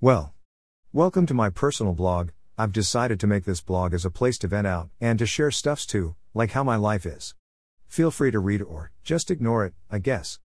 Well, welcome to my personal blog. I've decided to make this blog as a place to vent out and to share stuffs too, like how my life is. Feel free to read or just ignore it, I guess.